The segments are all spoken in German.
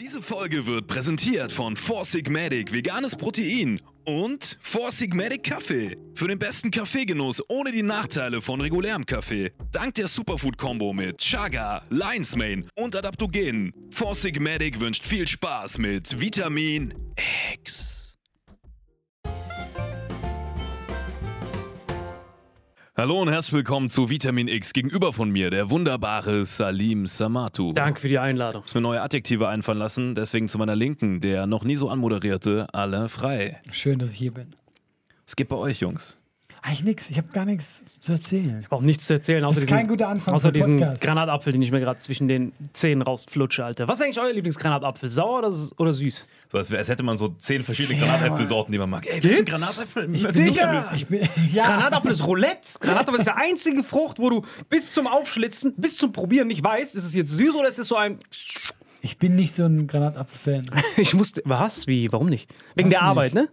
Diese Folge wird präsentiert von Four Sigmatic Veganes Protein und Four Sigmatic Kaffee. Für den besten Kaffeegenuss ohne die Nachteile von regulärem Kaffee. Dank der Superfood-Kombo mit Chaga, Lion's Mane und Adaptogenen. Four Sigmatic wünscht viel Spaß mit Vitamin X. Hallo und herzlich willkommen zu Vitamin X. Gegenüber von mir der wunderbare Salim Samatu. Danke für die Einladung. muss mir neue Adjektive einfallen lassen, deswegen zu meiner Linken, der noch nie so anmoderierte, alle frei. Schön, dass ich hier bin. Was geht bei euch, Jungs? Eigentlich nix. Ich habe gar nichts zu erzählen. Auch nichts zu erzählen, außer ist diesen, kein guter Anfang außer für diesen Podcast. Granatapfel, den ich mir gerade zwischen den Zähnen rausflutsche, Alter. Was ist eigentlich euer Lieblingsgranatapfel? Sauer oder, oder süß? So, als, wär, als hätte man so zehn verschiedene Granatäpfelsorten, die man mag. Ey, welchen Granatäpfel? Ich, Digga, ich bin, ja, Granatapfel ist Roulette. Granatapfel ist der einzige Frucht, wo du bis zum Aufschlitzen, bis zum Probieren nicht weißt, ist es jetzt süß oder ist es so ein. ich bin nicht so ein Granatapfel-Fan. Ich musste. Was? Wie? Warum nicht? Wegen Was der Arbeit, ne?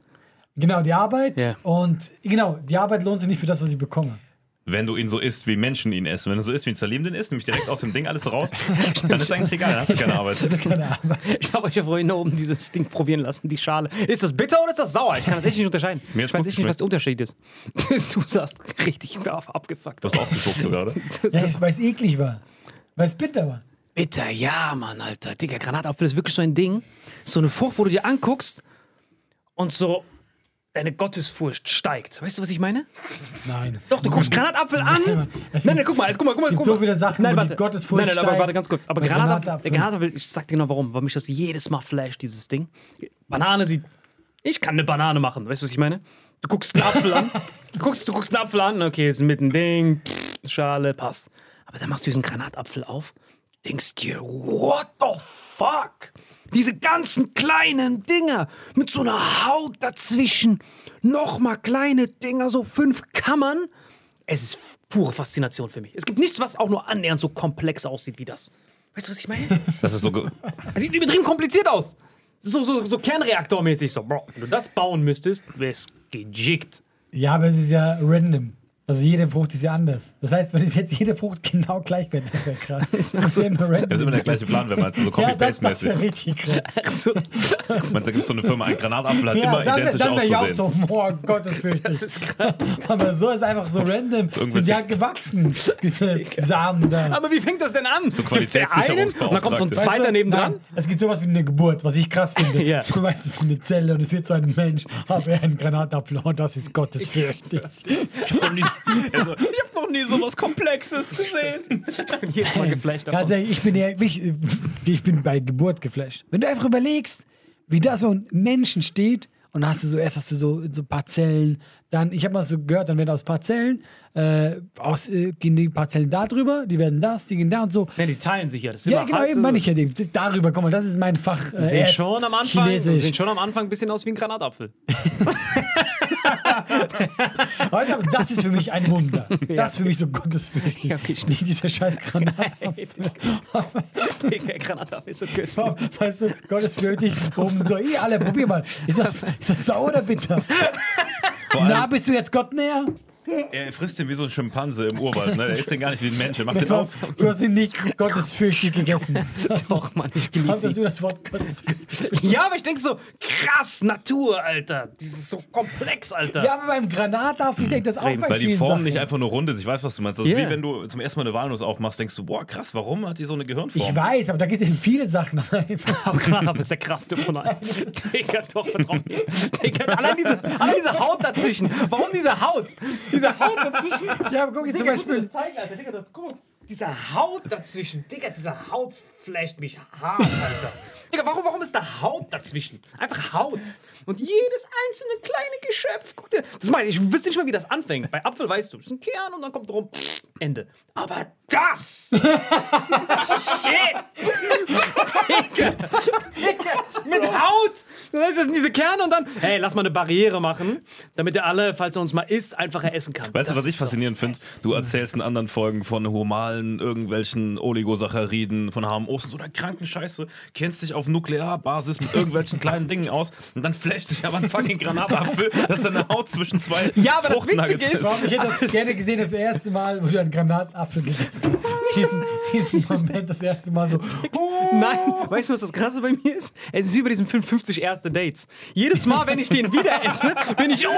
Genau, die Arbeit Ja. und genau, die Arbeit lohnt sich nicht für das, was ich bekomme. Wenn du ihn so isst, wie Menschen ihn essen. Wenn du so isst, wie ein Salim den isst, nämlich direkt aus dem Ding alles raus, dann ist eigentlich egal, dann hast du keine Arbeit. Also keine Arbeit. Ich habe euch ja vorhin oben dieses Ding probieren lassen, die Schale. Ist das bitter oder ist das sauer? Ich kann das echt nicht unterscheiden. Mir Ich weiß echt nicht, was der Unterschied ist. Du sahst richtig abgefuckt. Du hast ausgespuckt sogar, oder? Ja, ich- weil es eklig war. Weil es bitter war. Bitter, ja, Mann, Alter. Digga, Granatapfel ist wirklich so ein Ding. So eine Frucht, wo du dir anguckst und so deine Gottesfurcht steigt. Weißt du, was ich meine? Nein. Doch, du guckst Granatapfel an. Nein, nein, gibt- guck mal, jetzt, guck mal, guck mal. gibt guck so viele Sachen, nein, wo die warte. Gottesfurcht Nein, nein, aber warte ganz kurz. Aber Granatapfel, Granatapfel. Granatapfel, ich sag dir genau warum. Weil mich das jedes Mal flasht, dieses Ding. Banane, die. Ich kann eine Banane machen. Weißt du, was ich meine? Du guckst einen Apfel an. Du guckst, du guckst einen Apfel an. Okay, ist mit ein Ding. Schale, passt. Aber dann machst du diesen Granatapfel auf. Denkst dir, what the fuck? Diese ganzen kleinen Dinger mit so einer Haut dazwischen. Nochmal kleine Dinger, so fünf Kammern. Es ist pure Faszination für mich. Es gibt nichts, was auch nur annähernd so komplex aussieht wie das. Weißt du, was ich meine? Das ist so. ge- Das sieht übertrieben kompliziert aus. So, so, so Kernreaktormäßig. So, Bro, wenn du das bauen müsstest, wär's gejickt. Ja, aber es ist ja random. Also jede Frucht ist ja anders. Das heißt, wenn es jetzt jede Frucht genau gleich wäre, das wäre krass. Das ist ja immer random. Das ist immer der gleiche Plan, wenn man es so ja, das, das Copy-Paste-mäßig. wäre richtig krass. Ach so. Meinst du, da gibt es so eine Firma, ein Granatapfel hat Ja, immer das wär, identisch dann wäre ich auch auszusehen. so, oh Gott, das fürchte Das ich. ist krass. Aber so ist einfach so random. Sind ja gewachsen, diese Samen da. Aber wie fängt das denn an? So Qualitätssicherungsbeauftragte. Und dann kommt so ein Weißt zweiter du, nebendran. nein, Es gibt sowas wie eine Geburt, was ich krass finde. Ja. So weißt du, so eine Zelle und es wird so ein Mensch, aber er einen Granatapfel. Oh, das ist Gottes fürchtig. Also, ich habe noch nie so was Komplexes gesehen. Ich bin jedes Mal geflasht davon. Ehrlich, ich bin, eher, ich, ich bin bei Geburt geflasht. Wenn du einfach überlegst, wie da so ein Menschen steht und hast du so, erst hast du so, so Parzellen, dann, ich habe mal so gehört, dann werden aus Parzellen, äh, aus, äh, gehen die Parzellen da drüber, die werden das, die gehen da und so. Ja, die teilen sich ja. Das Ja, genau, eben so- meine ich ja. Das, darüber, guck mal, das ist mein Fach. Äh, Sehen schon am Anfang, Chinesisch. sehen schon am Anfang ein bisschen aus wie ein Granatapfel. Weißt du, das ist für mich ein Wunder. Das ist für mich so gottesfürchtig. Okay. Nicht dieser scheiß Granatapfel. Digga, Granatapfel ist so küssen. Weißt du, gottesfürchtig. Oben so, eh, alle, probier mal. Ist das, ist das sauer oder bitter? Na, bist du jetzt Gott näher? Er frisst den wie so ein Schimpanse im Urwald. Ne? Er ist den gar nicht wie ein Mensch. Er macht den auf. Du hast ihn nicht gottesfürchtig gegessen. Doch, Mann, ich Hast genieße du das Wort gottesfürchtig? Ja, aber ich denke so, krass, Natur, Alter. Das ist so komplex, Alter. Ja, aber beim Granatapfel, ich denke das auch bei Weil die Form Sachen. nicht einfach nur rund ist. Ich weiß, was du meinst. Das ist Yeah. wie wenn du zum ersten Mal eine Walnuss aufmachst, denkst du, boah, krass, warum hat die so eine Gehirnform? Ich weiß, aber da geht es in viele Sachen rein. Aber Granatapfel ist der krasseste von allen. Digga, doch, vertrau mir. Allein diese, allein diese Haut dazwischen. Warum diese Haut? Diese Haut dazwischen. Ja, aber guck jetzt zum Beispiel. zeigen, Alter. Digga, das, guck mal. Diese Haut dazwischen. Digga, diese Haut flasht mich hart, Alter. Digga, warum, warum ist da Haut dazwischen? Einfach Haut. Und jedes einzelne kleine Geschöpf. Guck dir. Das meine ich. Ich wüsste nicht mal, wie das anfängt. Bei Apfel weißt du, das ist ein Kern und dann kommt drum pff, Ende. Aber das! Shit! Digga! Mit Haut! Das heißt, das sind diese Kerne und dann, hey, lass mal eine Barriere machen, damit er alle, falls er uns mal isst, einfacher essen kann. Weißt du, was ich ist so faszinierend finde? Du erzählst in anderen Folgen von Hormalen, irgendwelchen Oligosacchariden, von HMOs und so einer kranken Scheiße, kennst dich auf Nuklearbasis mit irgendwelchen kleinen Dingen aus und dann flasht dich aber ein fucking Granatapfel, dass deine Haut zwischen zwei Ja, aber das Witzige ist- Warum, ich hätte das gerne gesehen, das erste Mal, wo du einen Granatapfel gegessen hast. Diesen, diesen Moment, das erste Mal so. Nein, weißt du, was das Krasse bei mir ist? Es ist wie bei diesem Film 50 erste Dates. Jedes Mal, wenn ich den wieder esse, bin ich. Oh,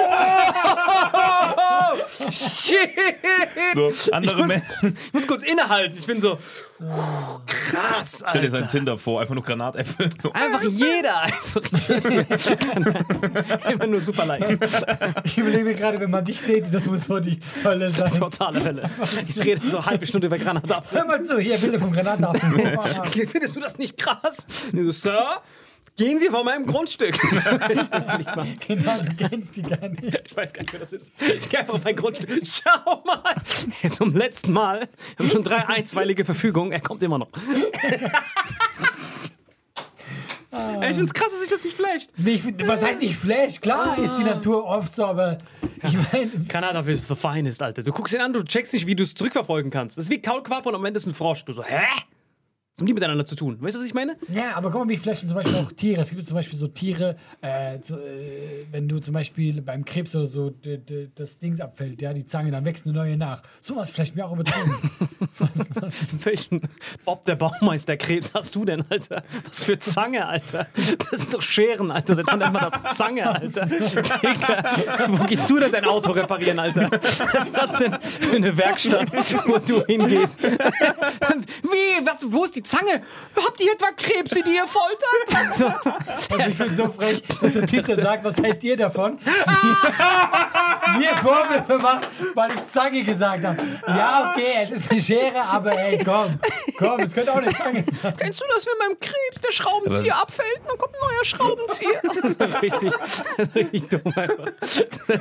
shit! So, andere ich, muss, Menschen. ich muss kurz innehalten. Ich bin so. Oh, krass, Stell dir sein Alter. Tinder vor, einfach nur Granatäpfel. So. Einfach jeder. Also, Immer nur super leicht. Ich überlege mir gerade, wenn man dich datet, das muss so die Hölle sein. Totale Hölle. Ich rede so eine halbe Stunde über Granatapfel. Hör mal zu, hier, Bilder vom Granatapfel. Findest du das nicht krass? So, Sir, gehen Sie von meinem Grundstück. genau, du kennst die gar nicht. Ich weiß gar nicht, wer das ist. Ich gehe einfach auf mein Grundstück. Schau mal. Zum letzten Mal. Wir haben schon drei einstweilige Verfügungen. Er kommt immer noch. Ey, ich find's krass, dass sich das nicht flasht. Nee, ich find, was heißt nicht Flash? Klar ist die Natur oft so, aber ich meine, Kanada ist the finest, Alter. Du guckst ihn an, du checkst nicht, wie du es zurückverfolgen kannst. Das ist wie Kaulquappe und am Ende ist ein Frosch. Du so, hä? Was haben die miteinander zu tun? Weißt du, was ich meine? ja, aber guck mal, wie flashen zum Beispiel auch Tiere. Es gibt zum Beispiel so Tiere, äh, so, äh, wenn du zum Beispiel beim Krebs oder so das Dings abfällt, ja, die Zange, dann wächst eine neue nach. Sowas flasht mir auch übertrieben. Welchen Bob der Baumeisterkrebs hast du denn, Alter? Was für Zange, Alter? Das sind doch Scheren, Alter. Seit wann man das Zange, Alter? Digga, wo gehst du denn dein Auto reparieren, Alter? Was ist das denn für eine Werkstatt, wo du hingehst? Wie? Was, wo ist die Zange? Habt ihr etwa Krebse, die ihr foltert? So, Also ich finde so frech, dass der Typ, der sagt, was hält ihr davon? mir Vorwürfe macht, weil ich Zange gesagt habe. Ja, okay, es ist eine Schere, aber ey, komm, komm, es könnte auch eine Zange sein. Kennst du das, wenn beim Krebs der Schraubenzieher abfällt dann kommt ein neuer Schraubenzieher? richtig, richtig dumm einfach.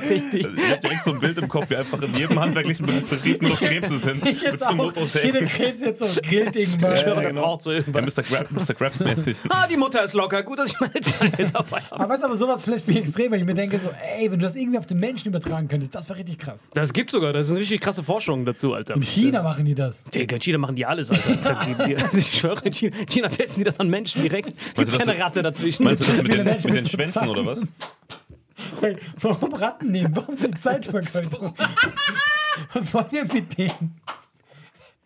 Richtig. Ich hab direkt so ein Bild im Kopf, wie einfach in jedem handwerklichen Betrieb nur noch Krebse sind. Ich jetzt auch, jeder Krebs jetzt so ein Grillding. Ja, Ja, genau. braucht so Ja, irgendwas. Mr. Krabs, Mr. Krabs mäßig. Ah, die Mutter ist locker. Gut, dass ich meine Zange dabei habe. Aber weißt du, aber sowas flasht mich extrem, weil ich mir denke so, ey, wenn du das irgendwie auf den Menschen übertragen könntest. Das wäre richtig krass. Das gibt's sogar, das ist eine richtig krasse Forschung dazu, Alter. In China das, machen die das. Digga, in China machen die alles, Alter. Da- die, die, ich schwöre, in China, in China testen die das an Menschen direkt. Das- keine Ratte dazwischen. Meinst du das mit den, mit mit den Schwänzen oder was? Hey, warum Ratten nehmen? Warum diese Zeitvergeutung? Was wollen wir mit denen?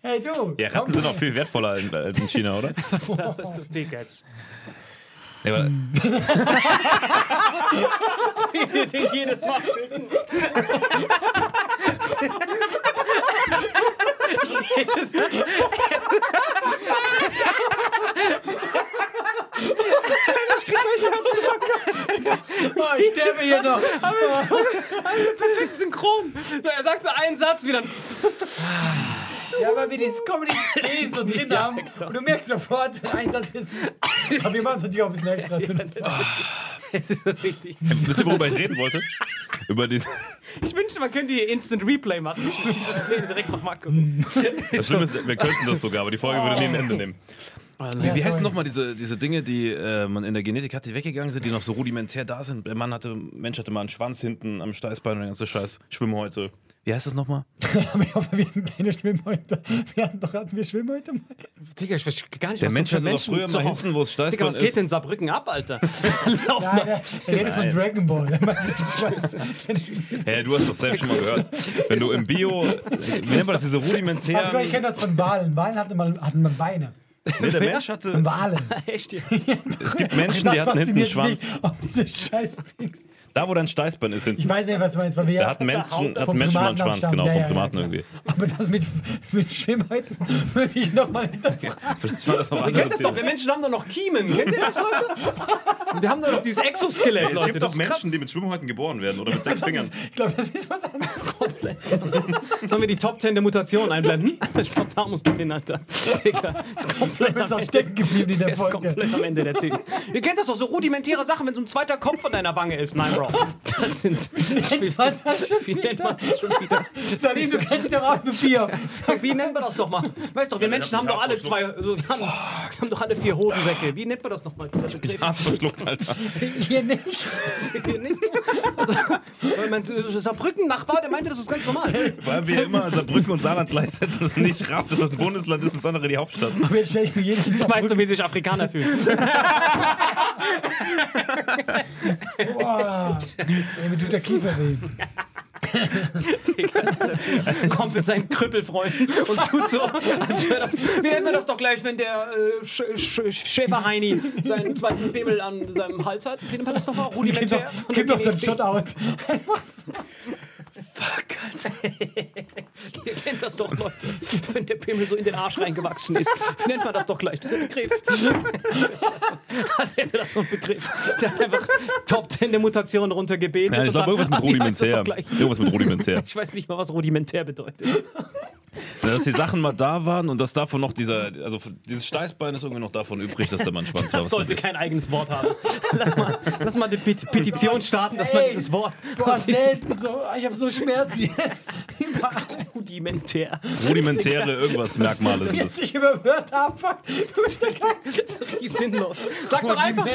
Hey du! Ja, Ratten sind auch viel wertvoller als als in China, oder? Was du, Digga, jetzt. Ja, aber, Wie wir den jedes Mal finden. Oh, ich sterbe hier noch. Perfekt synchron. So, er sagt so einen Satz wieder. Ja, weil wir dieses Comedy so drin haben. Und du merkst sofort, wenn ein Satz ist. Aber wir machen es natürlich auch ein bisschen extra. So, Es ist so richtig. wisst ihr, worüber ich reden wollte? Über die, Ich wünschte, man könnte hier Instant Replay machen. Ich würde diese Szene direkt nochmal gucken. das Schlimme ist, wir könnten das sogar, aber die Folge würde nie ein Ende nehmen. Ja, Wie heißen sorry. nochmal diese, diese Dinge, die äh, man in der Genetik hat, die weggegangen sind, die noch so rudimentär da sind? Der Mann hatte, Mensch hatte mal einen Schwanz hinten am Steißbein und der ganze Scheiß. Schwimmhäute. Wie heißt das nochmal? Aber ich hoffe, wir hatten keine Schwimmhäute. Wir hatten doch, hatten wir Schwimmhäute mal? Digga, ich weiß gar nicht, Der was Mensch hatte doch früher zu mal hinten, wo es Digga, Steißbein was geht ist. denn Saarbrücken ab, Alter? Ja, der, der redet von Dragon Ball. Hä, du hast das selbst schon mal gehört. Wenn du im Bio, wie nennt man das, diese Also, ich rudimentären... kenne das von Walen. Walen hatte man, hatten man Beine. Nee, der Mensch hatte... Von Walen. Echt jetzt? Es gibt Menschen, Das die hatten hinten einen Schwanz. Oh, diese scheiß Dings. Da, wo dein Steißbein ist hinten. Ich weiß nicht, was du meinst, weil wir Da ja hatten Menschen, hat vom Menschen mal einen Schwanz, genau, abstammen. vom Ja, ja, Primaten ja, irgendwie. Aber das mit, mit Schwimmhäuten würde ich nochmal hinterfragen. Vielleicht war das noch Ihr andere kennt das doch, wir. Menschen haben doch noch Kiemen. Kennt ihr das, Leute? Wir haben doch noch dieses Exoskelett, Es gibt doch. Menschen, die mit Schwimmhäuten geboren werden oder mit sechs Fingern. ist, ich glaube, das ist was anderes. Sollen wir die Top 10 der Mutation einblenden? Spontan muss drin, Alter. Digga, ist Du komplett bist am auch Ende. stecken geblieben in der Folge. komplett am Ende der Typ. Ihr kennt das doch, so rudimentäre Sachen, wenn so ein zweiter Kopf von deiner Wange ist. Nein, Bro. Das sind. Was das schon Wie nennt man wieder? das schon wieder? Salim, du kennst dich doch aus mit Bier. Wie nennt man das nochmal? Weißt doch, wir Menschen haben doch alle zwei. Also, wir, haben, wir haben doch alle vier Hodensäcke. Wie nennt man das nochmal? Begriff? Ah, verschluckt, Alter. Hier nicht. Hier nicht. Also, mein Saarbrücken-Nachbar, der meinte, das ist ganz normal. Weil wir immer Saarbrücken und Saarland gleichsetzen, das nicht rafft, dass das ein Bundesland ist, das andere die Hauptstadt. Aber jetzt stelle ich mir jeden Jetzt weißt du, wie sich Afrikaner fühlen. Boah. Ey, mir tut der Kiefer weh. Digga, dieser Typ kommt mit seinen Krüppelfreunden und tut so, als wäre das. Wie nennt man das doch gleich, wenn der äh, Sch Sch Schäferheini seinen zweiten Pimmel an seinem Hals hat? Wie nennt man das nochmal? Gib Rudimentär? doch, gib doch so ein Shutout. Was? Ihr kennt das doch, Leute. Wenn der Pimmel so in den Arsch reingewachsen ist. Nennt man das doch gleich? Dieser Begriff. Als hätte das so ein Begriff. Der hat einfach Top 10 der Mutationen runtergebetet. Ja, ich glaube, irgendwas mit das rudimentär. Irgendwas mit rudimentär. Ich weiß nicht mal, was rudimentär bedeutet. Dass die Sachen mal da waren und dass davon noch dieser, also dieses Steißbein ist irgendwie noch davon übrig, dass da mal ein Schwanz war. Das sollte kein eigenes Wort haben. Lass mal, lass mal eine Pet Petition starten, dass man dieses Wort Boah, selten so. Ich habe so Schmerzen jetzt. rudimentär. Rudimentäre irgendwas Merkmale sind es. nicht über Wörter abfuck. Du bist der Geist. Die sinnlos. Sag doch einfach.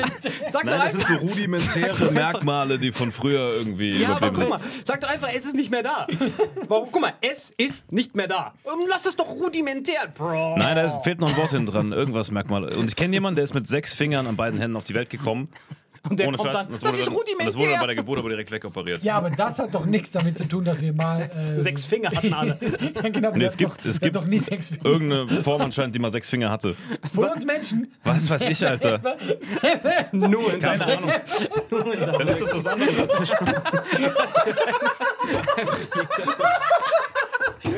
Sag doch Nein, das sind so rudimentäre Merkmale, die von früher irgendwie Ja, aber guck mal, sind. sag doch einfach, es ist nicht mehr da. Warum? Guck mal, es ist nicht mehr da. Ähm, Lass es doch rudimentär, Bro. Nein, da ist, fehlt noch ein Wort hinten dran, irgendwas Merkmal. Und ich kenne jemanden, der ist mit sechs Fingern an beiden Händen auf die Welt gekommen. Und der Ohne kommt Scheiß. dann, das wurde ist dann, und das wurde bei rudimentär. der Geburt aber direkt wegoperiert. Ja, aber das hat doch nichts damit zu tun, dass wir mal. Äh, Sechs Finger hatten alle. Ja, genau, Nee, es gibt, doch, es gibt doch nie sechs Finger. irgendeine Form anscheinend, die mal sechs Finger hatte. Von uns Menschen. Was weiß ich, Alter. Nur in Keine. Ahnung. Dann ist das was anderes.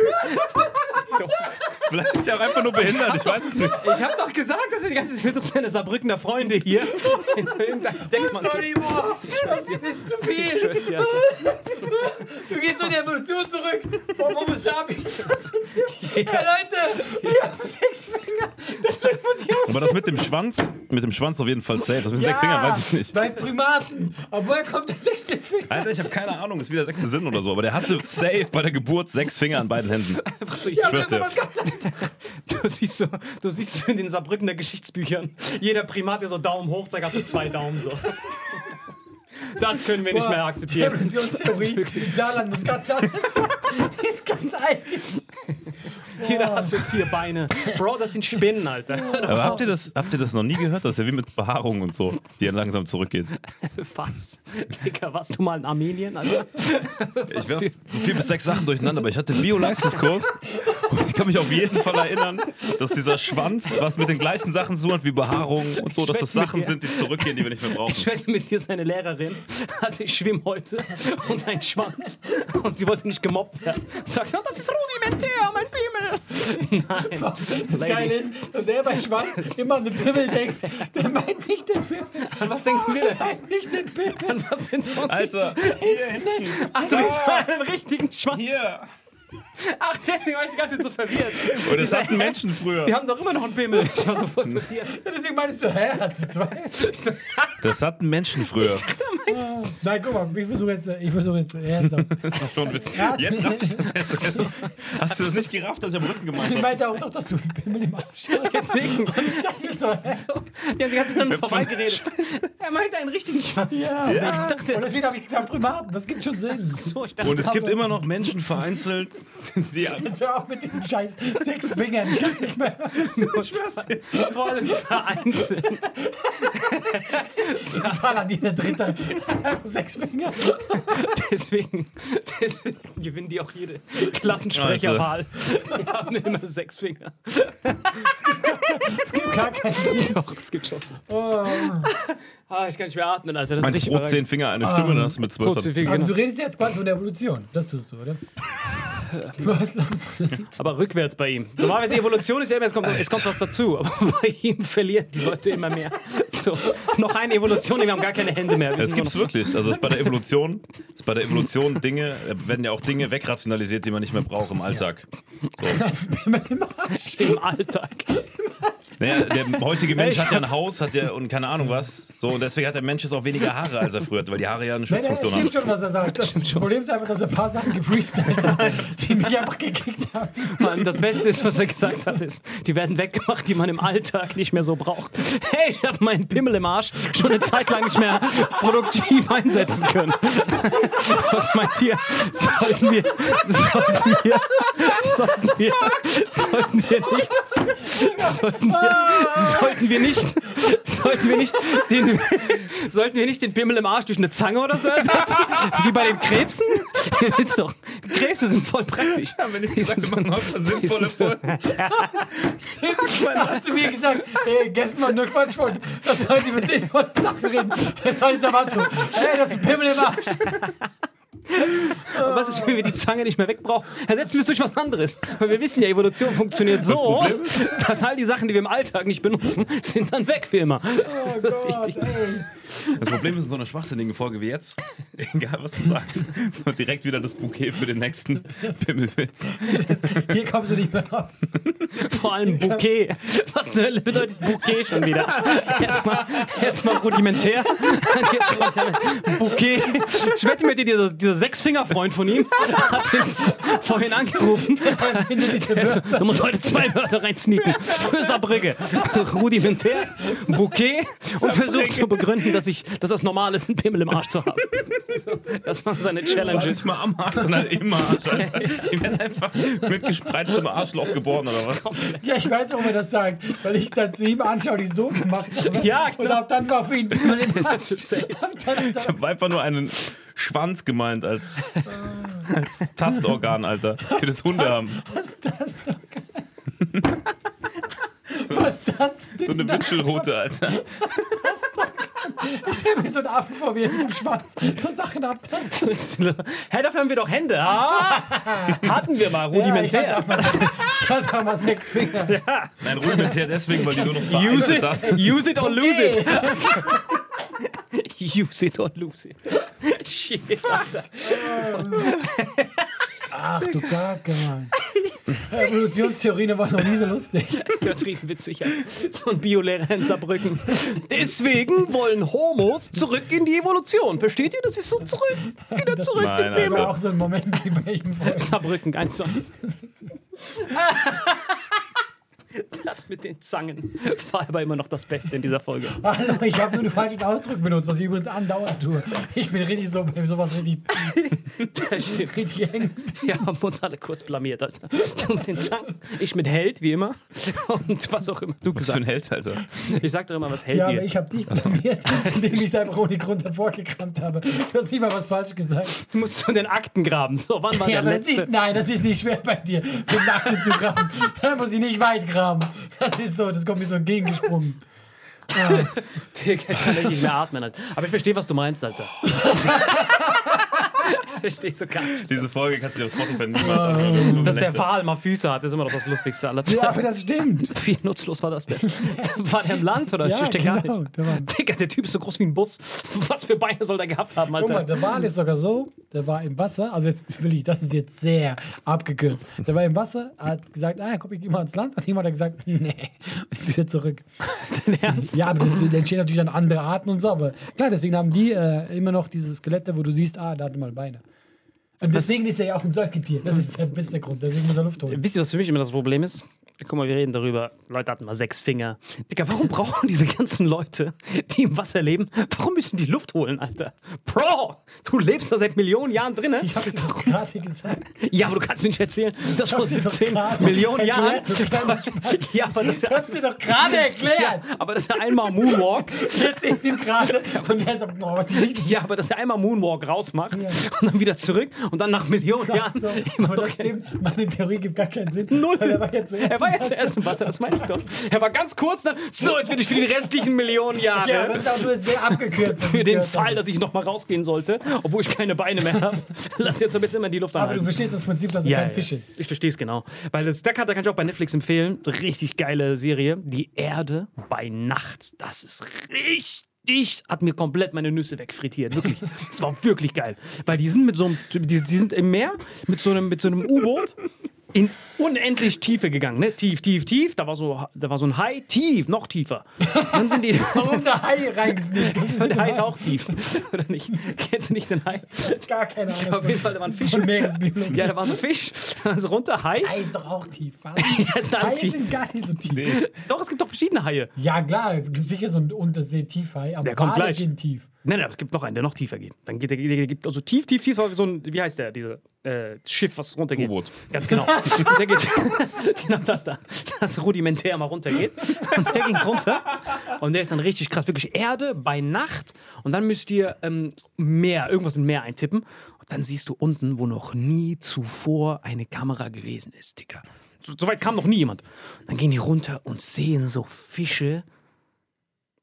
Vielleicht ist er auch einfach nur behindert, ich weiß es nicht. Ich hab doch gesagt, dass er die ganze Zeit seine Saarbrückener Freunde hier in irgendeinem Deckmantel. Sorry, boah. Das ist zu Ich viel. Du gehst in die Evolution zurück. Vom Homo sapiens. Ja, Leute, ich habe sechs Finger. Deswegen muss ich auch. Aber das mit dem Schwanz, mit dem Schwanz auf jeden Fall safe. Das mit den sechs Fingern weiß ich nicht. Bei Primaten. Aber woher kommt der sechste Finger? Alter, ich habe keine Ahnung, ist wieder sechste Sinn oder so, aber der hatte safe bei der Geburt sechs Finger an beiden Händen. Ich Ja, ist dir. Du siehst so, du siehst so in den Saarbrückener Geschichtsbüchern, jeder Primat, der so Daumen hoch zeigt, hat so zwei Daumen so. Das können wir nicht mehr Die akzeptieren. Evolutionstheorie im Saarland ist ganz anders. ist ganz eigen. Jeder hat so vier Beine. Bro, das sind Spinnen, Alter. Aber habt ihr, das, habt ihr das noch nie gehört? Das ist ja wie mit Behaarung und so, die dann langsam zurückgeht. Was? Digga, warst du mal in Armenien, Alter? Ich werfe so vier bis sechs Sachen durcheinander, aber ich hatte Bio-Leistungskurs und ich kann mich auf jeden Fall erinnern, dass dieser Schwanz was mit den gleichen Sachen zu tun hat wie Behaarung und so, dass das Sachen sind, die zurückgehen, die wir nicht mehr brauchen. Ich wette mit dir, seine Lehrerin hatte ich schwimm heute und einen Schwanz. Und sie wollte nicht gemobbt werden. Und sagt, oh, das ist rudimentär, mein Pimmel. Nein. Das. Geile ist, dass er bei Schwanz immer an den Pimmel denkt. Das meint nicht den Pimmel. An was denken wir? Das meint nicht den Pimmel. An was denn sonst? Alter, hier hinten. Ach, du bist einen richtigen Schwanz. Hier. Ach, deswegen war ich die ganze Zeit so verwirrt. Und das hatten Menschen früher. Wir haben doch immer noch einen Pimmel. Ich war so voll verwirrt. Deswegen meinst du, hä, hast du zwei? Das hatten Menschen früher. Nein, guck mal, ich versuche jetzt, ich versuche jetzt ernsthaft. Schon witzig. Jetzt raff ich das erst. Hast du das nicht gerafft, dass ich am Rücken gemacht Ich habe? meinte auch doch, dass du Pimmel im Arsch hast. Deswegen. Ich dachte mir so, hä? Wir haben die ganze Zeit nur vorbeigeredet. Er meinte einen richtigen Schwanz. Ja, Ich dachte, Und deswegen habe ich gesagt, Primaten, das gibt schon Sinn. so, ich dachte, Und es gibt immer noch Menschen vereinzelt, die Jetzt hör auf mit den scheiß sechs Fingern. Ich kann's nicht mehr. vor allem vereinzelt. Saarland, jeder Dritte. Sechs Finger. Deswegen, deswegen gewinnen die auch jede Klassensprecherwahl. Die haben immer sechs Finger. Es gibt gar keinen Sinn. Doch, das gibt schon. Ah, ich kann nicht mehr atmen, Alter. Das Meinst richtig pro zehn Finger eine Stimme, das mit zwölf. Also genau. du redest jetzt quasi von der Evolution. Das tust du, oder? Du hast langsam. Aber rückwärts bei ihm. Normalerweise Evolution ist ja immer, es kommt, es kommt was dazu. Aber bei ihm verlieren die Leute immer mehr. So, noch eine Evolution, wir haben gar keine Hände mehr. Das gibt's nur noch- wirklich. Also es ist bei der Evolution, es ist bei der Evolution Dinge, werden ja auch Dinge wegrationalisiert, die man nicht mehr braucht im Alltag. im Alltag. Naja, der heutige Mensch hat ja ein Haus, hat ja und keine Ahnung was. So, und deswegen hat der Mensch jetzt auch weniger Haare, als er früher hatte, weil die Haare ja eine Nein, nein, das Schutzfunktion stimmt haben. schon, was er sagt. Das Problem ist einfach, dass er ein paar Sachen gefreestylt hat, die mich einfach gekickt haben. Mann, das Beste ist, was er gesagt hat, ist, die werden weggemacht, die man im Alltag nicht mehr so braucht. Hey, ich habe meinen Pimmel im Arsch schon eine Zeit lang nicht mehr produktiv einsetzen können. Was meint ihr? Sollten wir, sollten wir, sollten wir, sollten wir nicht, sollten wir, sollten wir nicht, sollten wir nicht den, sollten wir nicht den Pimmel im Arsch durch eine Zange oder so ersetzen? Wie bei den Krebsen? Ist doch, Krebse sind voll praktisch. Wenn ich gesagt habe, man sinnvolle Folgen. Er hat zu mir gesagt, ey, gestern war nur Quatsch von, das sollte über sinnvolle Sachen reden. Jetzt soll ich Intro. Ey, das ist ein Pimmel im Arsch. Was ist, wenn wir die Zange nicht mehr wegbrauchen? Ersetzen wir es durch was anderes. Weil wir wissen ja, Evolution funktioniert so, Problem dass all die Sachen, die wir im Alltag nicht benutzen, sind dann weg für immer. Oh Gott, ey. Das Problem ist in so einer schwachsinnigen Folge wie jetzt, egal was du sagst, so direkt wieder das Bouquet für den nächsten Pimmelwitz. Hier kommst du nicht mehr raus. Vor allem Bouquet. Was zur Hölle bedeutet Bouquet schon wieder? Erstmal erst rudimentär, dann jetzt kommt Bouquet. Ich wette mit dir, dieser, dieser Sechsfingerfreund von ihm hat ihn vorhin angerufen. Du musst heute zwei Wörter reinsneaken. Für Saarbrücke. Rudimentär, Bouquet und versucht zu begründen, dass, ich, dass das normal ist, einen Pimmel im Arsch zu haben. Das waren seine Challenges. Mal am Arsch und halt im Arsch, Alter. Die werden einfach mit gespreiztem Arschloch geboren, oder was? Ja, ich weiß, warum er das sagt. Weil ich dann zu ihm anschaulich so gemacht habe. Ja, Und klar. ab dann war für ihn Pimmel im Arsch. Ich habe einfach nur einen Schwanz gemeint als, als Tastorgan, Alter. Für das Hunde haben. Was ist das doch? Was ist das? So eine Wünschelrute, Alter. Ich stelle mir so einen Affen vor, wie er mit dem Schwanz so Sachen abtastet. Hä, dafür haben wir doch Hände. Ah, hatten wir mal, Ja, rudimentär. ich hatte auch mal sechs Finger. Nein, rudimentär deswegen, weil die nur noch Use it, hast. use it or lose it. Use it or lose it. Shit, Alter. Ach du Kacke, Mann. Evolutionstheorien waren noch nie so lustig. Übertrieben witzig. Ja. So ein Biolehrer in Saarbrücken. Deswegen wollen Homos zurück in die Evolution. Versteht ihr? Das ist so zurück. Wieder zurück Nein, in Das die war auch so ein Moment wie bei ihm. Saarbrücken, eins zu eins. Das mit den Zangen war aber immer noch das Beste in dieser Folge. Hallo, ich habe nur den falschen Ausdruck benutzt, was ich übrigens andauernd tue. Ich bin richtig so bei sowas richtig, richtig eng. Wir haben uns alle kurz blamiert, Alter. Du mit den Zangen, ich mit Held, wie immer. Und was auch immer du Was für ein gesagt Held, Alter. hast. Ich sag doch immer, was Held Ja, dir. aber ich habe dich blamiert, indem ich es einfach ohne Grund hervorgekramt habe. Du hast nicht mal was falsch gesagt. Du musst in den Akten graben. So, wann war Ja, der ist letzte? nicht, nein, das ist nicht schwer bei dir, den Nackte zu graben. Da muss ich nicht weit graben. Das ist so, das kommt mir so entgegengesprungen. Digga, Ich kann nicht mehr atmen, Alter. Aber ich verstehe, was du meinst, Alter. ich verstehe so gar nicht. Diese Folge kannst du dir auf Spotify niemals anhören. Das ist nur Dass der. Pfahl mal Füße hat, ist immer noch das Lustigste aller Ja, aber Zeiten. das stimmt. Wie nutzlos war das denn? War der im Land oder Ja, steckt gar genau, nicht? der war- Digga, der Typ ist so groß wie ein Bus. Was für Beine soll der gehabt haben, Guck mal, Alter? der Wal ist sogar so, der war im Wasser, also jetzt will ich, das ist jetzt sehr abgekürzt. Der war im Wasser, hat gesagt, ah, komm, ich geh mal ins Land. Und jemand hat gesagt, nee, und ist wieder zurück. Dein Ernst? Ja, aber das, da entstehen natürlich dann andere Arten und so, aber klar, deswegen haben die äh, immer noch diese Skelette, wo du siehst, ah, da hatte mal Beine. Und deswegen ist er ja auch ein Säugetier. Das ist der beste Grund, deswegen muss er Luft holen. Wisst ihr, was für mich immer das Problem ist? Guck mal, wir reden darüber. Leute hatten mal sechs Finger. Digga, warum brauchen diese ganzen Leute, die im Wasser leben, warum müssen die Luft holen, Alter? Bro, du lebst da seit Millionen Jahren drinne. Ich hab's doch gerade gesagt. Ja, aber du kannst mir nicht erzählen, dass vor hab's dir doch 17 gerade Millionen Jahren. Ja, aber das hab's dir doch gerade erklärt. ja, aber das ist ja einmal Moonwalk. Jetzt ist ihm gerade. Und er sagt, boah, was ist nicht Ja, aber dass er einmal Moonwalk rausmacht Ja. und dann wieder zurück und dann nach Millionen Jahren. so, aber das stimmt. Meine Theorie gibt gar keinen Sinn. Null. Er war ja zuerst Er war ja zuerst im Wasser, das meine ich doch. Er war ganz kurz dann, so, jetzt bin ich für die restlichen Millionen Jahre. Ja, das ist auch nur sehr abgekürzt. für den Fall, dass ich nochmal rausgehen sollte, obwohl ich keine Beine mehr habe. Lass jetzt aber jetzt immer in die Luft Aber du anhalten. verstehst das Prinzip, dass er ja, kein ja. Fisch ist. Ich verstehe es genau. Weil das Duck Hunter kann ich auch bei Netflix empfehlen. Richtig geile Serie. Die Erde bei Nacht. Das ist richtig. Hat mir komplett meine Nüsse wegfrittiert. Wirklich. Das war wirklich geil. Weil die sind mit so einem, die, die sind im Meer mit so einem, mit so einem U-Boot in unendlich Tiefe gegangen. Ne? Tief, tief, tief. Da war, so, da war so ein Hai. Tief, noch tiefer. Dann sind die. Warum der Hai reingesnickt? Das ist Der Hai ist auch tief. Oder nicht? Kennst du nicht den Hai? gar keine Ahnung. Auf jeden Fall, da waren Fische. Von Meeresbiologie. Ja, da war so Fisch. Also runter, Hai. Hai ist doch auch tief. Was? Ja, ist Haie tief. sind gar nicht so tief. Doch, es gibt doch verschiedene Haie. Ja, klar, es gibt sicher so einen Untersee-Tiefhai, aber Der kommt gleich. tief. Nein, nein, aber es gibt noch einen, der noch tiefer geht. Dann geht der, der, geht also tief, tief, tief, so ein, wie heißt der, diese äh, Schiff, was runtergeht. U-Boot. Ganz genau. der geht, genau das da, das rudimentär mal runtergeht. Und der ging runter. Und der ist dann richtig krass, wirklich Erde bei Nacht. Und dann müsst ihr ähm, Meer, irgendwas mit Meer eintippen. Und dann siehst du unten, wo noch nie zuvor eine Kamera gewesen ist, Digga. So, so weit kam noch nie jemand. Dann gehen die runter und sehen so Fische,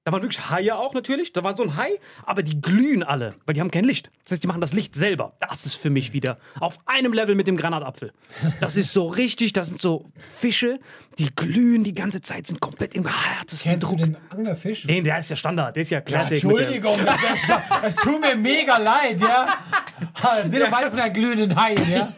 da waren wirklich Haie auch natürlich. Da war so ein Hai, aber die glühen alle, weil die haben kein Licht. Das heißt, die machen das Licht selber. Das ist für mich wieder auf einem Level mit dem Granatapfel. Das ist so richtig, das sind so Fische, die glühen die ganze Zeit, sind komplett im härtesten Kennst Druck. du den Anglerfisch? Den, der ist ja Standard, der ist ja Ja, Classic. der- Entschuldigung, das, ist ja schon- es tut mir mega leid, ja. Seht doch weiter von der glühenden Hai, ja.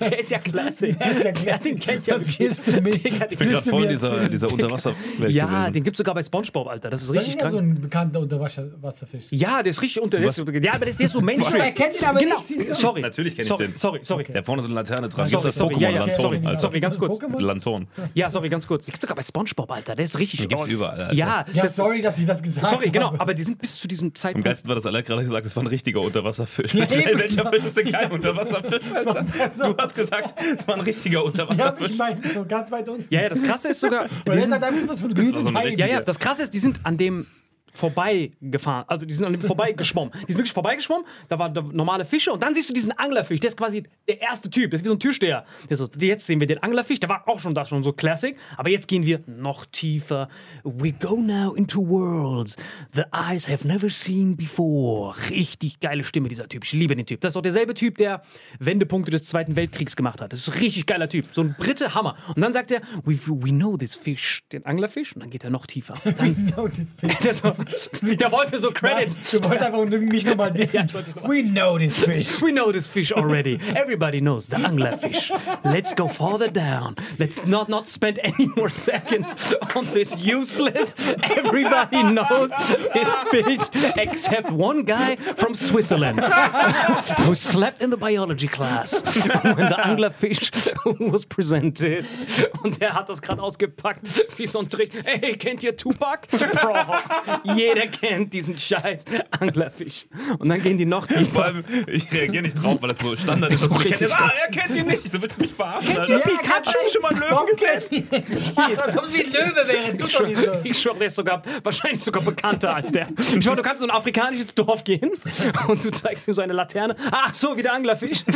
Der ist ja Classic. Der ist ja Ja, klasse. den kennt ja Was willst du mir? Ich bin gerade voll in dieser, dieser Unterwasserwelt Ja, gewesen. den gibt es sogar bei Spongebob, Alter. Das ist Das richtig ist ja so ein bekannter Unterwasserfisch. Ja, der ist richtig unter. Der ist, ja, aber der, der ist so Mainstream. Aber er kennt ihn aber genau. nicht, siehst du? Sorry. Natürlich kenn ich sorry, den. Sorry, sorry. Der vorne so eine Laterne dran. Sorry, Gibt's das sorry, Pokémon ja, ja, Lantorn, sorry, Alter. sorry, ganz kurz. Lantorn. Ja, sorry, ganz kurz. Die gibt sogar bei Spongebob, Alter. Der ist richtig Die gibt's überall, Alter. Ja, Ja, das, sorry, dass ich das gesagt habe. sorry, genau. Aber die sind bis zu diesem Am Zeitpunkt. geilsten war, dass alle gerade gesagt das war ein richtiger Unterwasserfisch. Ja. Welcher Fisch ist denn kein Unterwasserfisch, das? Du hast gesagt, es war ein richtiger Ja, Unterwasserfisch. ich meine, so ganz weit unten. Ja, ja, das Krasse ist sogar. Er war so ja, ja, das Krasse ist, die sind an dem vorbeigefahren. Also die sind an dem vorbeigeschwommen. Die sind wirklich vorbeigeschwommen. Da waren normale Fische und dann siehst du diesen Anglerfisch. Der ist quasi der erste Typ. Das ist wie so ein Türsteher. Der so, jetzt sehen wir den Anglerfisch. Der war auch schon da schon so Classic. Aber jetzt gehen wir noch tiefer. We go now into worlds the eyes have never seen before. Richtig geile Stimme dieser Typ. Ich liebe den Typ. Das ist auch derselbe Typ, der Wendepunkte des Zweiten Weltkriegs gemacht hat. Das ist ein richtig geiler Typ. So ein Brite Hammer. Und dann sagt er, we, we know this fish, den Anglerfisch. Und dann geht er noch tiefer. Dann das Fisch. der so, Der wollte so Credits. Du wolltest einfach mich nochmal dissen. Ja, We know this fish. We know this fish already. Everybody knows the anglerfish. Let's go farther down. Let's not not spend any more seconds on this useless. Everybody knows this fish except one guy from Switzerland who slept in the biology class when the anglerfish was presented. Und der hat das gerade ausgepackt wie so ein Trick. Hey, kennt ihr Tupac? Bro, jeder kennt diesen scheiß Anglerfisch. Und dann gehen die noch Vor tiefer. allem, ich reagiere nicht drauf, weil das so Standard ist. Man kennt ah, er kennt ihn nicht. So willst du mich verarschen? Kennt ihr Pikachu? Hast du schon mal einen Löwen gesehen? Als ob sie ein Löwe wäre. Ich schwöre, ich schwöre, der ist sogar wahrscheinlich sogar bekannter als der. Ich schwöre, du kannst in ein afrikanisches Dorf gehen und du zeigst ihm so eine Laterne. Ach so, wie der Anglerfisch.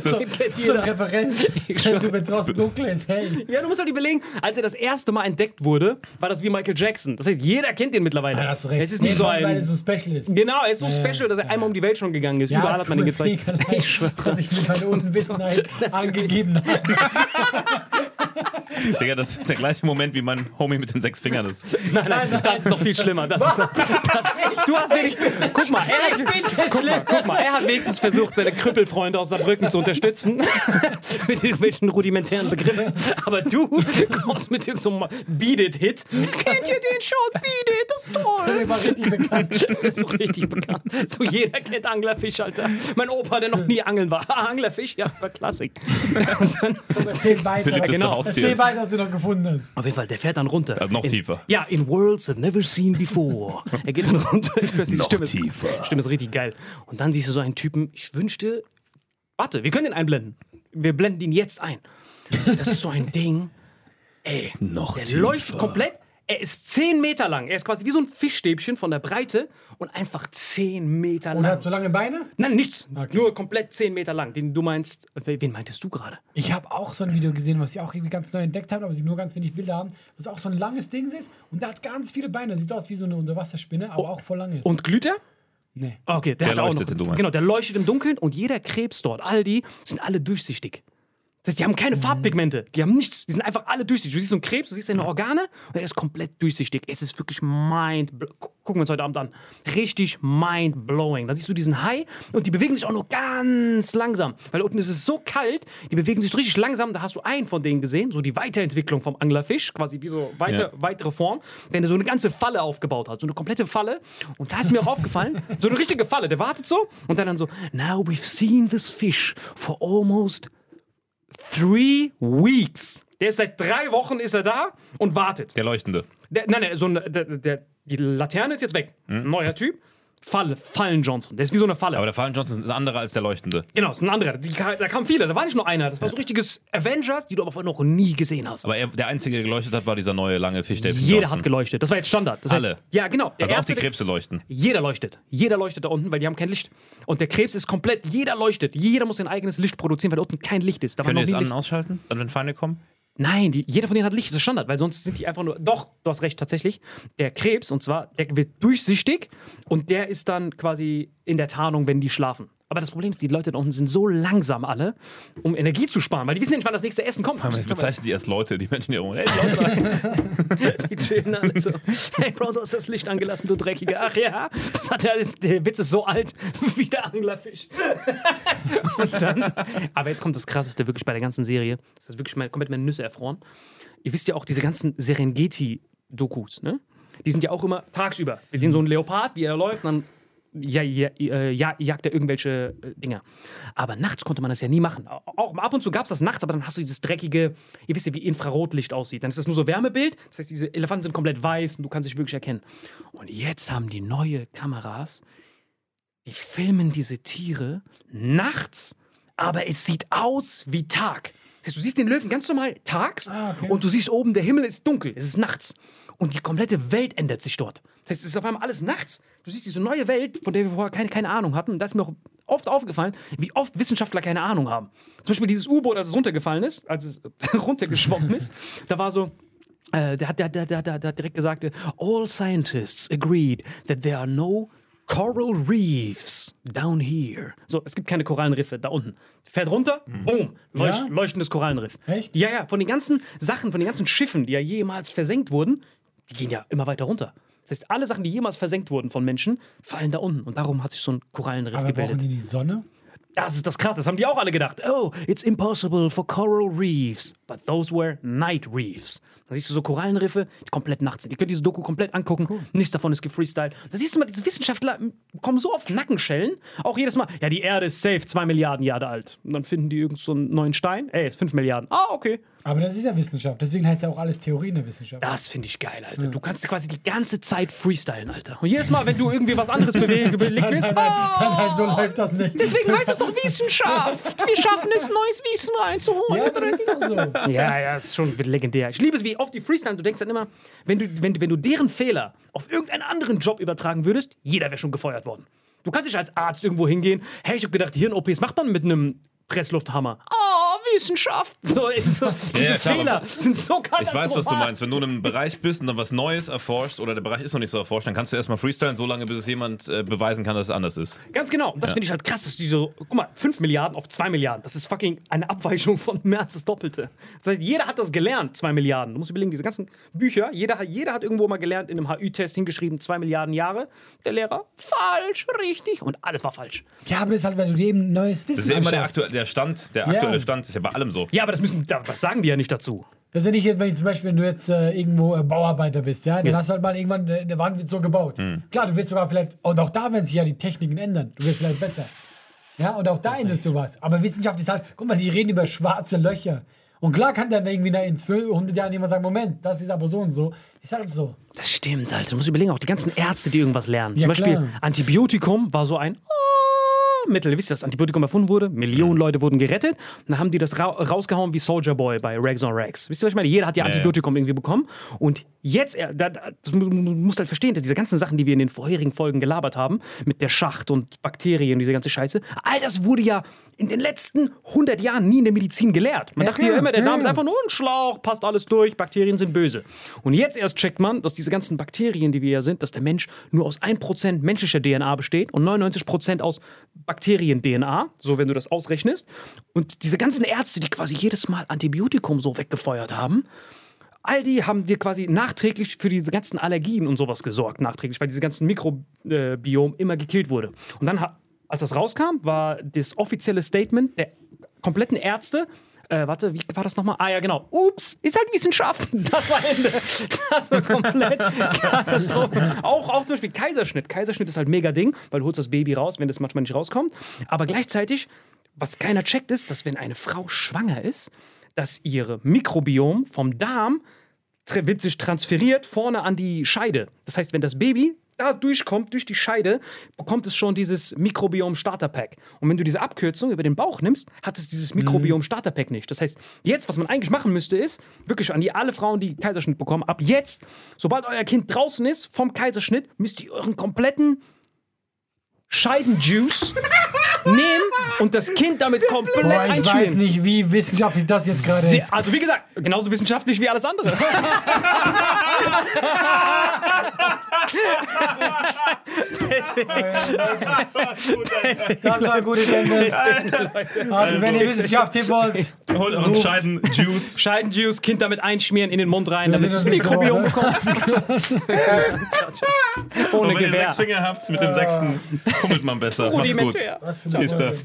So, so eine. Referenz. Du, wenn es draußen dunkel ist, hey. Ja, du musst halt überlegen, als er das erste Mal entdeckt wurde, war das wie Michael Jackson. Das heißt, jeder kennt den mittlerweile. Ja, hast du recht. Es ist nicht Nee, so allem, Weil ein. er so special ist. Genau, er ist so Ja, ja. special, dass er einmal um die Welt schon gegangen ist. Ja, Überall hat man ihn mir gezeigt. leid, Ich schwöre. dass ich mit meiner Unwissenheit angegeben habe. Digga, das ist der gleiche Moment wie mein Homie mit den sechs Fingern ist. Nein, nein, das ist noch viel schlimmer. Das ist noch, das, du hast wenig. Guck mal, er hat, guck, mal, guck mal, er hat wenigstens versucht, seine Krüppelfreunde aus Saarbrücken zu unterstützen. mit irgendwelchen rudimentären Begriffen. Aber du kommst mit irgendeinem Beat It-Hit. Kennt ihr den schon? Beat It, das ist toll. Der war richtig bekannt. so richtig bekannt. So jeder kennt Anglerfisch, Alter. Mein Opa, der noch nie angeln war. Ah, Anglerfisch, ja, war Klassik. Erzähl weiter. Beliebteste Genau. Haustier. Erzähl weiter, was du noch gefunden hast. Auf jeden Fall, der fährt dann runter. Ja, noch in, tiefer. Ja, in Worlds I've never seen before. Er geht dann runter. Ich weiß, die Noch Stimme tiefer. Ist, Stimme ist richtig geil. Und dann siehst du so einen Typen, ich wünschte. Warte, wir können den einblenden. Wir blenden ihn jetzt ein. Das ist so ein Ding. Ey, Noch der tiefer. läuft komplett. Er ist 10 Meter lang. Er ist quasi wie so ein Fischstäbchen von der Breite und einfach 10 Meter Und lang. hat so lange Beine? Nein, nichts. Okay. Nur komplett 10 Meter lang. Den du meinst. Wen meintest du gerade? Ich habe auch so ein Video gesehen, was ich auch irgendwie ganz neu entdeckt habe, aber sie nur ganz wenig Bilder haben, was auch so ein langes Ding ist und der hat ganz viele Beine. Sieht aus wie so eine Unterwasserspinne, aber auch voll lang ist. Und glüht er? nee. Ah, Okay, der, Der hat auch noch. Genau, der leuchtet im Dunkeln und jeder Krebs dort, all die, sind alle durchsichtig. Das heißt, die haben keine Mhm. Farbpigmente, die haben nichts, die sind einfach alle durchsichtig. Du siehst so einen Krebs, du siehst seine Organe und er ist komplett durchsichtig. Es ist wirklich mind Gucken wir uns heute Abend an. Richtig mind-blowing. Da siehst du diesen Hai und die bewegen sich auch nur ganz langsam. Weil unten ist es so kalt, die bewegen sich richtig langsam. Da hast du einen von denen gesehen, so die Weiterentwicklung vom Anglerfisch, quasi wie so weiter, Ja. weitere Form, der so eine ganze Falle aufgebaut hat. So eine komplette Falle. Und da ist mir auch aufgefallen, so eine richtige Falle. Der wartet so und dann, dann so, now we've seen this fish for almost three weeks. Der ist seit drei Wochen ist er da und wartet. Der Leuchtende. Der, nein, nein, so ein, der, der, die Laterne ist jetzt weg. Neuer Typ. Falle, Fallen Johnson. Der ist wie so eine Falle. Aber der Fallen Johnson ist ein anderer als der Leuchtende. genau, ist ein anderer. Die, da kamen viele. Da war nicht nur einer. Das war so richtiges Avengers, die du aber vorher noch nie gesehen hast. Aber er, der Einzige, der geleuchtet hat, war dieser neue lange Fischstäbchen. Jeder Johnson. hat geleuchtet. Das war jetzt Standard. Das heißt, Alle? Ja, genau. Der Also auch erste, die Krebse leuchten. Jeder leuchtet. Jeder leuchtet da unten, weil die haben kein Licht. Und der Krebs ist komplett, jeder leuchtet. Jeder muss sein eigenes Licht produzieren, weil da unten kein Licht ist. Da Können das nie an- und ausschalten, dann wenn Feinde kommen? Nein, die, jeder von denen hat Licht. Das ist Standard, weil sonst sind die einfach nur. Doch, du hast recht, tatsächlich. Der Krebs, und zwar, der wird durchsichtig und der ist dann quasi in der Tarnung, wenn die schlafen. Aber das Problem ist, die Leute da unten sind so langsam alle, um Energie zu sparen, weil die wissen nicht, wann das nächste Essen kommt. Wir bezeichnen sie als Leute, die Menschen hier rum. Hey, Leute. Die chillen alle so. Hey Bro, du hast das Licht angelassen, du Dreckiger. Ach ja, das hat der, der Witz ist so alt wie der Anglerfisch. Dann, aber jetzt kommt das Krasseste wirklich bei der ganzen Serie. Das ist wirklich mal, komplett meine Nüsse erfroren. Ihr wisst ja auch, diese ganzen Serengeti-Dokus, ne? Die sind ja auch immer tagsüber. Wir sehen so einen Leopard, wie er läuft, und dann ja, ja, äh, ja, jagt er irgendwelche äh, Dinger. Aber nachts konnte man das ja nie machen. Au- Auch ab und zu gab es das nachts, aber dann hast du dieses dreckige, ihr wisst ja, wie Infrarotlicht aussieht. Dann ist das nur so Wärmebild. Das heißt, diese Elefanten sind komplett weiß und du kannst dich wirklich erkennen. Und jetzt haben die neue Kameras, die filmen diese Tiere nachts, aber es sieht aus wie Tag. Das heißt, du siehst den Löwen ganz normal tags Ah, okay. und du siehst oben, der Himmel ist dunkel, es ist nachts. Und die komplette Welt ändert sich dort. Das heißt, es ist auf einmal alles nachts. Du siehst diese neue Welt, von der wir vorher keine, keine Ahnung hatten. Und da ist mir auch oft aufgefallen, wie oft Wissenschaftler keine Ahnung haben. Zum Beispiel dieses U-Boot, als es runtergefallen ist, als es runtergeschwommen ist, da war so, äh, der, hat, der, der, der, der, hat direkt gesagt, all scientists agreed that there are no coral reefs down here. So, es gibt keine Korallenriffe da unten. Fährt runter, boom, leucht, Ja? leuchtendes Korallenriff. Echt? Ja, ja, von den ganzen Sachen, von den ganzen Schiffen, die ja jemals versenkt wurden, die gehen ja immer weiter runter. Das heißt, alle Sachen, die jemals versenkt wurden von Menschen, fallen da unten. Und darum hat sich so ein Korallenriff Aber brauchen gebildet. die die Sonne? Das ist das Krasse, das haben die auch alle gedacht. Oh, it's impossible for coral reefs. But those were night reefs. Da siehst du so Korallenriffe, die komplett nachts sind. Ihr könnt diese Doku komplett angucken. Nichts davon ist gefreestylt. Da siehst du mal, diese Wissenschaftler kommen so auf Nackenschellen. Auch jedes Mal, ja, die Erde ist safe, zwei Milliarden Jahre alt. Und dann finden die irgend so einen neuen Stein. Ey, ist fünf Milliarden. Ah, okay. Aber das ist ja Wissenschaft. Deswegen heißt ja auch alles Theorie in der Wissenschaft. Das finde ich geil, Alter. Du kannst quasi die ganze Zeit freestylen, Alter. Und jedes Mal, wenn du irgendwie was anderes bewegen willst, Nein, nein, nein, nein, so läuft das nicht. deswegen heißt es doch Wissenschaft. Wir schaffen es, neues Wissen reinzuholen. ja, das ist doch so. Ja, ja, ist schon legendär. Ich liebe es, wie oft die Freestyle, du denkst dann immer, wenn du, wenn, wenn du deren Fehler auf irgendeinen anderen Job übertragen würdest, jeder wäre schon gefeuert worden. Du kannst nicht als Arzt irgendwo hingehen, hey, ich hab gedacht, Hirn-OPs macht man mit einem Presslufthammer. Oh, Wissenschaft. So, so, diese Ja, klar, Fehler sind so katastrophal. Ich weiß, was du meinst. Wenn du in einem Bereich bist und dann was Neues erforscht oder der Bereich ist noch nicht so erforscht, dann kannst du erstmal freestylen, so lange, bis es jemand äh, beweisen kann, dass es anders ist. Ganz genau. Und das finde ich halt krass, dass die so, guck mal, 5 Milliarden auf 2 Milliarden. Das ist fucking eine Abweichung von mehr als das Doppelte. Das heißt, jeder hat das gelernt, 2 Milliarden. Du musst überlegen, diese ganzen Bücher, jeder, hat- jeder hat irgendwo mal gelernt, in einem HÜ-Test hingeschrieben, 2 Milliarden Jahre. Der Lehrer, falsch, richtig. Und alles war falsch. Ja, aber das ist halt, weil du dir eben neues Wissen Das ist ja immer der, aktu der Stand, der Ja. aktuelle Stand ist ja bei allem so. Ja, aber das müssen, das sagen die ja nicht dazu. Das ist ja nicht jetzt, wenn ich zum Beispiel, wenn du jetzt äh, irgendwo äh, Bauarbeiter bist, ja, dann hast du halt mal irgendwann, äh, eine Wand wird so gebaut. Klar, du wirst sogar vielleicht, und auch da werden sich ja die Techniken ändern. Du wirst vielleicht besser. Ja, und auch da änderst du was. Aber Wissenschaft ist halt, guck mal, die reden über schwarze Löcher. Und klar kann dann irgendwie in 100 Jahren jemand sagen, Moment, das ist aber so und so. Ist halt so. Das stimmt, Alter. Du musst überlegen, auch die ganzen Ärzte, die irgendwas lernen. Ja, Zum Beispiel klar. Antibiotikum war so ein ah, Mittel. Wisst ihr, dass Antibiotikum erfunden wurde? Millionen Leute wurden gerettet. Und dann haben die das ra rausgehauen wie Soldier Boy bei Rags on Rags. Wisst ihr, was ich meine? Jeder hat ja. Antibiotikum irgendwie bekommen. Und jetzt, äh, da, da- das mu- mu- musst halt verstehen, dass diese ganzen Sachen, die wir in den vorherigen Folgen gelabert haben, mit der Schacht und Bakterien, diese ganze Scheiße, all das wurde ja in den letzten 100 Jahren nie in der Medizin gelehrt. Man Ja, dachte ja immer, der ja, Darm ist einfach nur ein Schlauch, passt alles durch, Bakterien sind böse. Und jetzt erst checkt man, dass diese ganzen Bakterien, die wir ja sind, dass der Mensch nur aus 1% menschlicher DNA besteht und 99% aus Bakterien-DNA, so wenn du das ausrechnest. Und diese ganzen Ärzte, die quasi jedes Mal Antibiotikum so weggefeuert haben, all die haben dir quasi nachträglich für diese ganzen Allergien und sowas gesorgt, nachträglich, weil diese ganzen Mikrobiom immer gekillt wurde. Und dann, als das rauskam, war das offizielle Statement der kompletten Ärzte, äh, warte, wie war das nochmal? Ah ja, genau. Ups, ist halt Wissenschaft. Das war Ende. Das war komplett Katastrophe. Auch, auch zum Beispiel Kaiserschnitt. Kaiserschnitt ist halt mega Ding, weil du holst das Baby raus, wenn das manchmal nicht rauskommt. Aber gleichzeitig, was keiner checkt, ist, dass wenn eine Frau schwanger ist, dass ihre Mikrobiom vom Darm wird sich transferiert vorne an die Scheide. Das heißt, wenn das Baby da durchkommt, durch die Scheide, bekommt es schon dieses Mikrobiom Starter Pack. Und wenn du diese Abkürzung über den Bauch nimmst, hat es dieses Mikrobiom Starter Pack nicht. Das heißt, jetzt, was man eigentlich machen müsste, ist, wirklich an die alle Frauen, die Kaiserschnitt bekommen, ab jetzt, sobald euer Kind draußen ist vom Kaiserschnitt, müsst ihr euren kompletten Scheidenjuice nehmen und das Kind damit komplett Boah, ich einschmieren. weiß nicht, wie wissenschaftlich das jetzt gerade Sehr, ist. also wie gesagt, genauso wissenschaftlich wie alles andere. Das war ein gutes Ende. Also, wenn ihr Wissenschaft hier wollt, Holt euren Ruft. Scheidenjuice. Scheidenjuice, Kind damit einschmieren, in den Mund rein, damit es Mikrobiom bekommt. Ohne Und wenn ihr Gewehr. sechs Finger habt, mit dem sechsten fummelt man besser. Macht's gut. Rudimentär. was für eine Ist das.